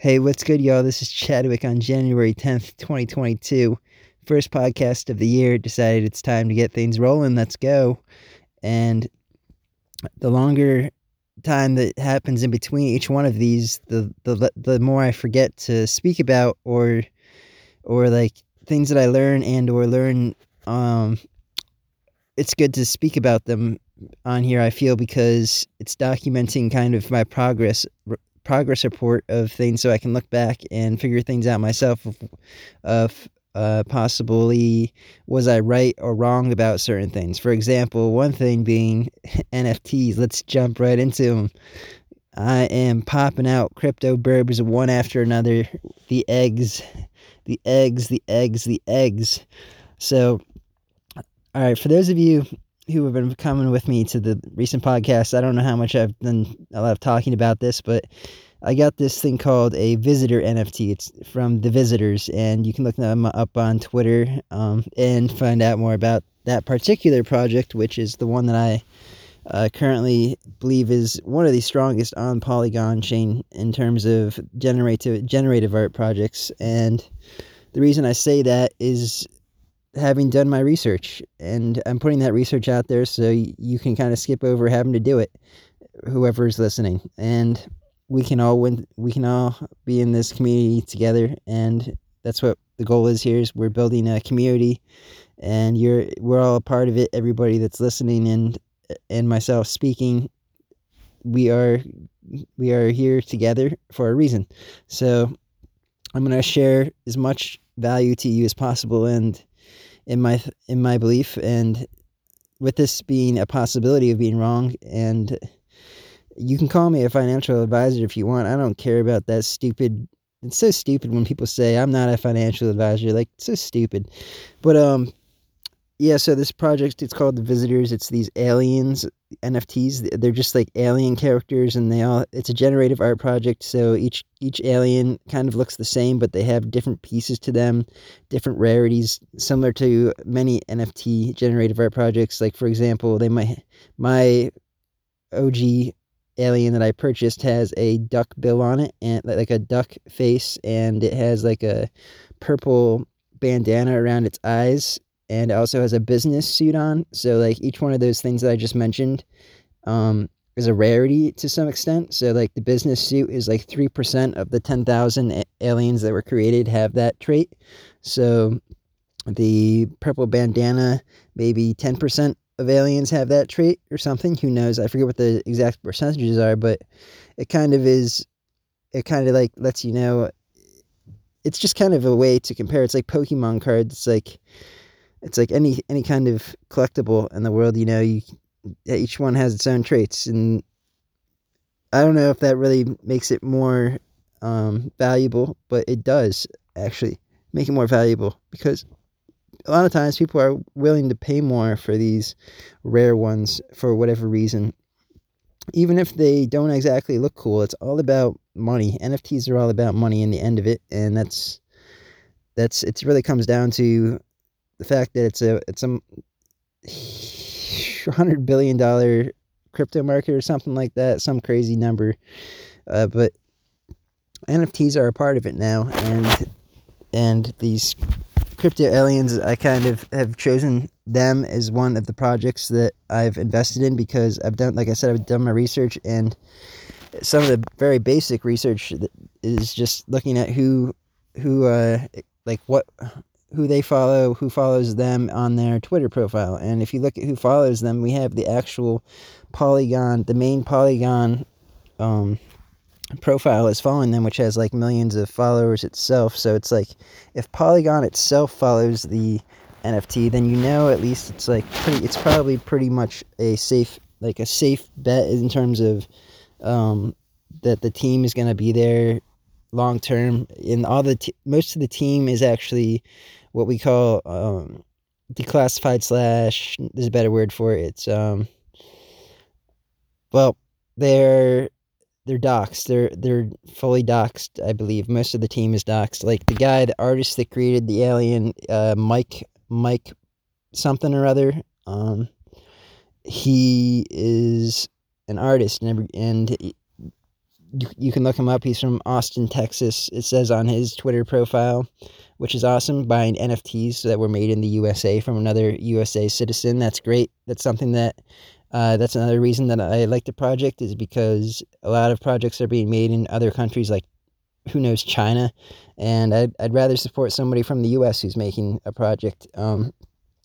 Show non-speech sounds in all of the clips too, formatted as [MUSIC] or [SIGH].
Hey, what's good, y'all? This is Chadwick on January 10th, 2022. First podcast of the year. Decided it's time to get things rolling. Let's go. And the longer time that happens in between each one of these, the the the more I forget to speak about or or like things that I learn and or learn um it's good to speak about them on here I feel because it's documenting kind of my progress progress report of things so I can look back and figure things out myself of, of uh, possibly was I right or wrong about certain things. For example, one thing being [LAUGHS] NFTs. Let's jump right into them. I am popping out crypto burbs one after another. The eggs, the eggs, the eggs, the eggs. So, all right, for those of you who have been coming with me to the recent podcast, I don't know how much I've done a lot of talking about this, but I got this thing called a visitor NFT. It's from the visitors, and you can look them up on Twitter um, and find out more about that particular project, which is the one that I uh, currently believe is one of the strongest on Polygon chain in terms of generative generative art projects. And the reason I say that is having done my research, and I'm putting that research out there so you can kind of skip over having to do it, whoever's listening, and we can all win. We can all be in this community together, and that's what the goal is. Here is we're building a community, and you're we're all a part of it. Everybody that's listening and and myself speaking, we are we are here together for a reason. So I'm gonna share as much value to you as possible, and in my in my belief and with this being a possibility of being wrong and you can call me a financial advisor if you want. I don't care about that stupid it's so stupid when people say i'm not a financial advisor like so stupid. But um yeah, so this project it's called the Visitors. It's these aliens NFTs. They're just like alien characters, and they all. It's a generative art project. So each each alien kind of looks the same, but they have different pieces to them, different rarities, similar to many NFT generative art projects. Like for example, they might my OG alien that I purchased has a duck bill on it and like a duck face, and it has like a purple bandana around its eyes and also has a business suit on. So like each one of those things that I just mentioned um, is a rarity to some extent. So like the business suit is like three percent of the ten thousand aliens that were created have that trait. So the purple bandana, maybe ten percent of aliens have that trait or something. Who knows? I forget what the exact percentages are, but it kind of is. It kind of like lets you know. It's just kind of a way to compare. It's like Pokemon cards. It's like it's like any any kind of collectible in the world. You know, you each one has its own traits, and I don't know if that really makes it more um, valuable, but it does actually make it more valuable because a lot of times people are willing to pay more for these rare ones for whatever reason. Even if they don't exactly look cool, it's all about money. NFTs are all about money in the end of it, and that's that's it. Really comes down to the fact that it's a it's a hundred billion dollar crypto market or something like that, some crazy number. Uh, but NFTs are a part of it now, and and these crypto aliens, I kind of have chosen them as one of the projects that I've invested in because I've done, like I said, I've done my research and some of the very basic research is just looking at who who uh like what who they follow, who follows them on their Twitter profile. And if you look at who follows them, we have the actual Polygon, the main Polygon um, profile is following them, which has like millions of followers itself. So it's like if Polygon itself follows the NFT, then you know at least it's like pretty. It's probably pretty much a safe, like a safe bet in terms of um, that the team is going to be there long term. And all the t- most of the team is actually what we call um, declassified slash. There's a better word for it. It's um. Well, they're they're doxxed. They're they're fully doxxed. I believe most of the team is doxxed. Like the guy, the artist that created the alien, uh, Mike Mike something or other. Um, he is an artist and every, and you, you can look him up. He's from Austin, Texas. It says on his Twitter profile, which is awesome, buying NFTs that were made in the USA from another USA citizen. That's great. That's something that uh, that's another reason that I like the project is because a lot of projects are being made in other countries like who knows China, and I'd I'd rather support somebody from the U.S. who's making a project. Um,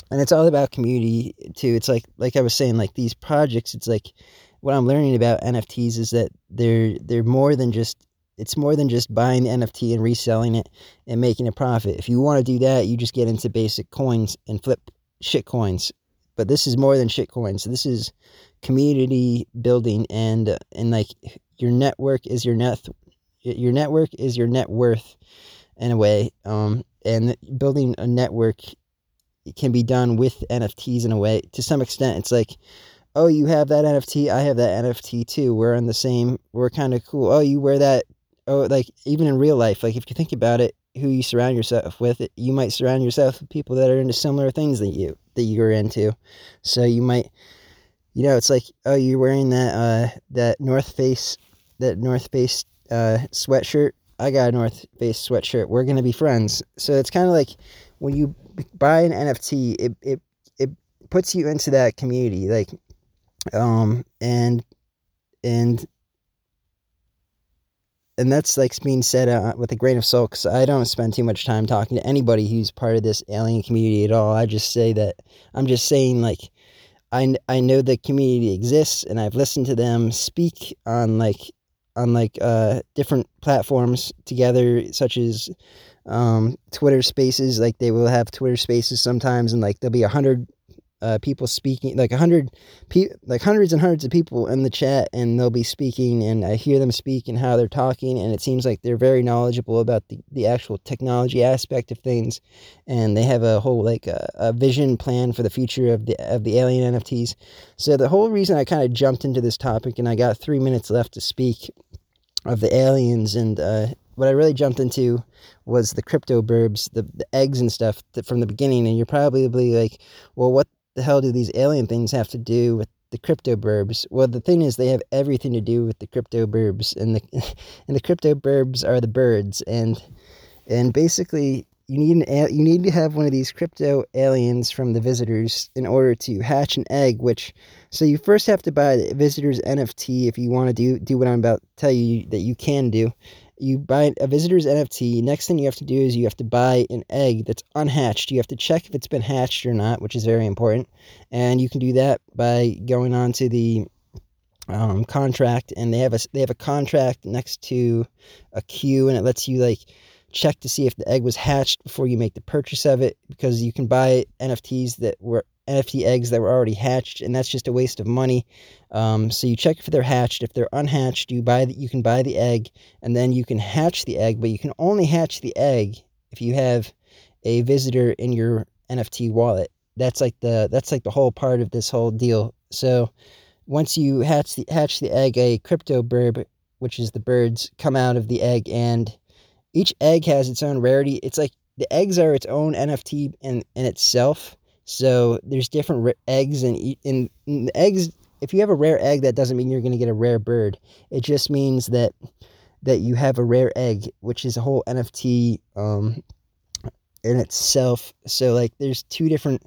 and it's all about community too. It's like like I was saying, like these projects. It's like what I'm learning about NFTs is that they're they're more than just it's more than just buying the NFT and reselling it and making a profit. If you want to do that, you just get into basic coins and flip shit coins. But this is more than shit coins. This is community building and and like your network is your net your network is your net worth in a way. Um, and building a network can be done with NFTs in a way. To some extent, it's like, oh, you have that NFT, I have that NFT too. We're in the same. We're kind of cool. Oh, you wear that. Oh, like even in real life, like if you think about it, who you surround yourself with, you might surround yourself with people that are into similar things that you that you're into. So you might, you know, it's like, oh, you're wearing that uh that North Face that North Face uh, sweatshirt. I got a North Face sweatshirt. We're gonna be friends. So it's kind of like when you buy an NFT, it it it puts you into that community, like, um, and and and that's like being said uh, with a grain of salt because I don't spend too much time talking to anybody who's part of this alien community at all. I just say that I'm just saying like I, I know the community exists and I've listened to them speak on like on like uh, different platforms together, such as um, Twitter Spaces. Like they will have Twitter Spaces sometimes, and like there'll be a hundred uh, people speaking, like a hundred, pe- like hundreds and hundreds of people in the chat, and they'll be speaking, and I hear them speak and how they're talking, and it seems like they're very knowledgeable about the, the actual technology aspect of things, and they have a whole like a, a vision plan for the future of the of the alien NFTs. So the whole reason I kind of jumped into this topic, and I got three minutes left to speak of the aliens, and uh, what I really jumped into was the crypto burbs, the, the eggs and stuff from the beginning, and you're probably like, well, what the hell do these alien things have to do with the crypto burbs? Well, the thing is, they have everything to do with the crypto burbs, and the [LAUGHS] and the crypto burbs are the birds, and and basically, you need an you need to have one of these crypto aliens from the visitors in order to hatch an egg. Which, so you first have to buy the visitors NFT if you want to do do what I'm about to tell you that you can do you buy a visitor's NFT. Next thing you have to do is you have to buy an egg that's unhatched. You have to check if it's been hatched or not, which is very important. And you can do that by going on to the um, contract, and they have a they have a contract next to a queue, and it lets you like check to see if the egg was hatched before you make the purchase of it because you can buy NFTs that were NFT eggs that were already hatched, and that's just a waste of money. Um, so you check if they're hatched. If they're unhatched, you buy the, you can buy the egg, and then you can hatch the egg. But you can only hatch the egg if you have a visitor in your NFT wallet. That's like the that's like the whole part of this whole deal. So once you hatch the hatch the egg, a crypto bird, which is the birds, come out of the egg, and each egg has its own rarity. It's like the eggs are its own NFT in in itself so there's different eggs, and in, in eggs, if you have a rare egg, that doesn't mean you're going to get a rare bird. It just means that that you have a rare egg, which is a whole NFT um, in itself. So like, there's two different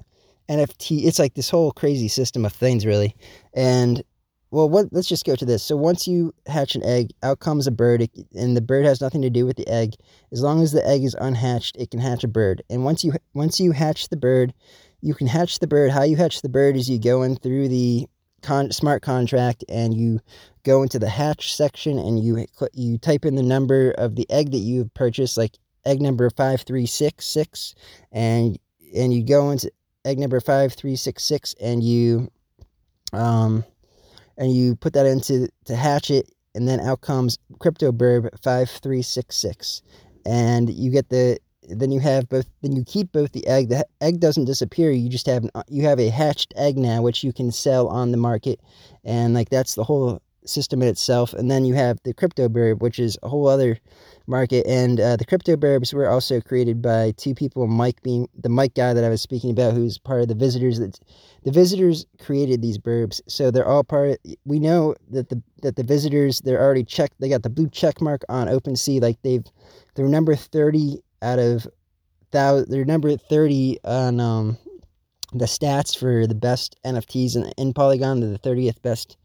NFT. It's like this whole crazy system of things, really. And well, what? Let's just go to this. So once you hatch an egg, out comes a bird, and the bird has nothing to do with the egg. As long as the egg is unhatched, it can hatch a bird. And once you once you hatch the bird, you can hatch the bird. How you hatch the bird is you go in through the con- smart contract and you go into the hatch section and you you type in the number of the egg that you've purchased, like egg number five three six six, and and you go into egg number five three six six and you um and you put that into to hatch it and then out comes crypto burb 5366 and you get the then you have both then you keep both the egg the egg doesn't disappear you just have you have a hatched egg now which you can sell on the market and like that's the whole system in itself. And then you have the crypto burb, which is a whole other market. And uh, the crypto burbs were also created by two people, Mike being the Mike guy that I was speaking about, who's part of the visitors. That the visitors created these burbs, so they're all part. Of, we know that the that the visitors they're already checked. They got the blue check mark on OpenSea. Like they've they're number thirty out of thousand. They're number thirty on um the stats for the best NFTs in, in Polygon. They're the thirtieth best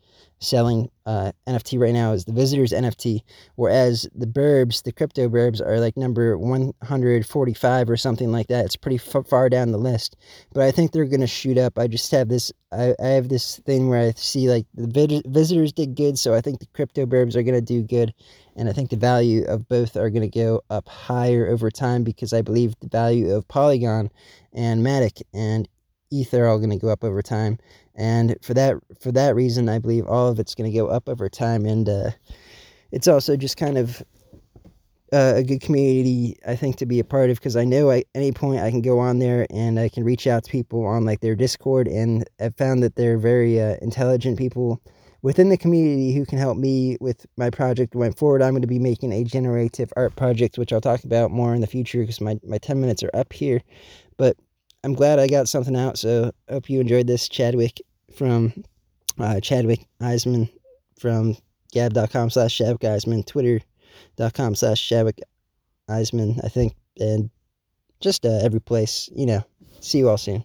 selling uh, NFT right now is the Visitors NFT, whereas the Burbs, the crypto Burbs, are like number 145 or something like that. It's pretty f- far down the list, but I think they're gonna shoot up. I just have this, I, I have this thing where I see like the vid- Visitors did good, so I think the crypto Burbs are gonna do good, and I think the value of both are gonna go up higher over time because I believe the value of Polygon and Matic and ETH are all going to go up over time, and for that for that reason, I believe all of it's going to go up over time, and uh, it's also just kind of uh, a good community I think to be a part of because I know at any point I can go on there and I can reach out to people on like their Discord, and I've found that they're very uh, intelligent people within the community who can help me with my project going forward. I'm going to be making a generative art project, which I'll talk about more in the future because my, my 10 minutes are up here. But I'm glad I got something out. So hope you enjoyed this Chadwick from uh, Chadwick Eisman from gab.com slash Chadwick Eisman, twitter.com slash Chadwick Eisman, I think, and just uh, every place, you know. See you all soon.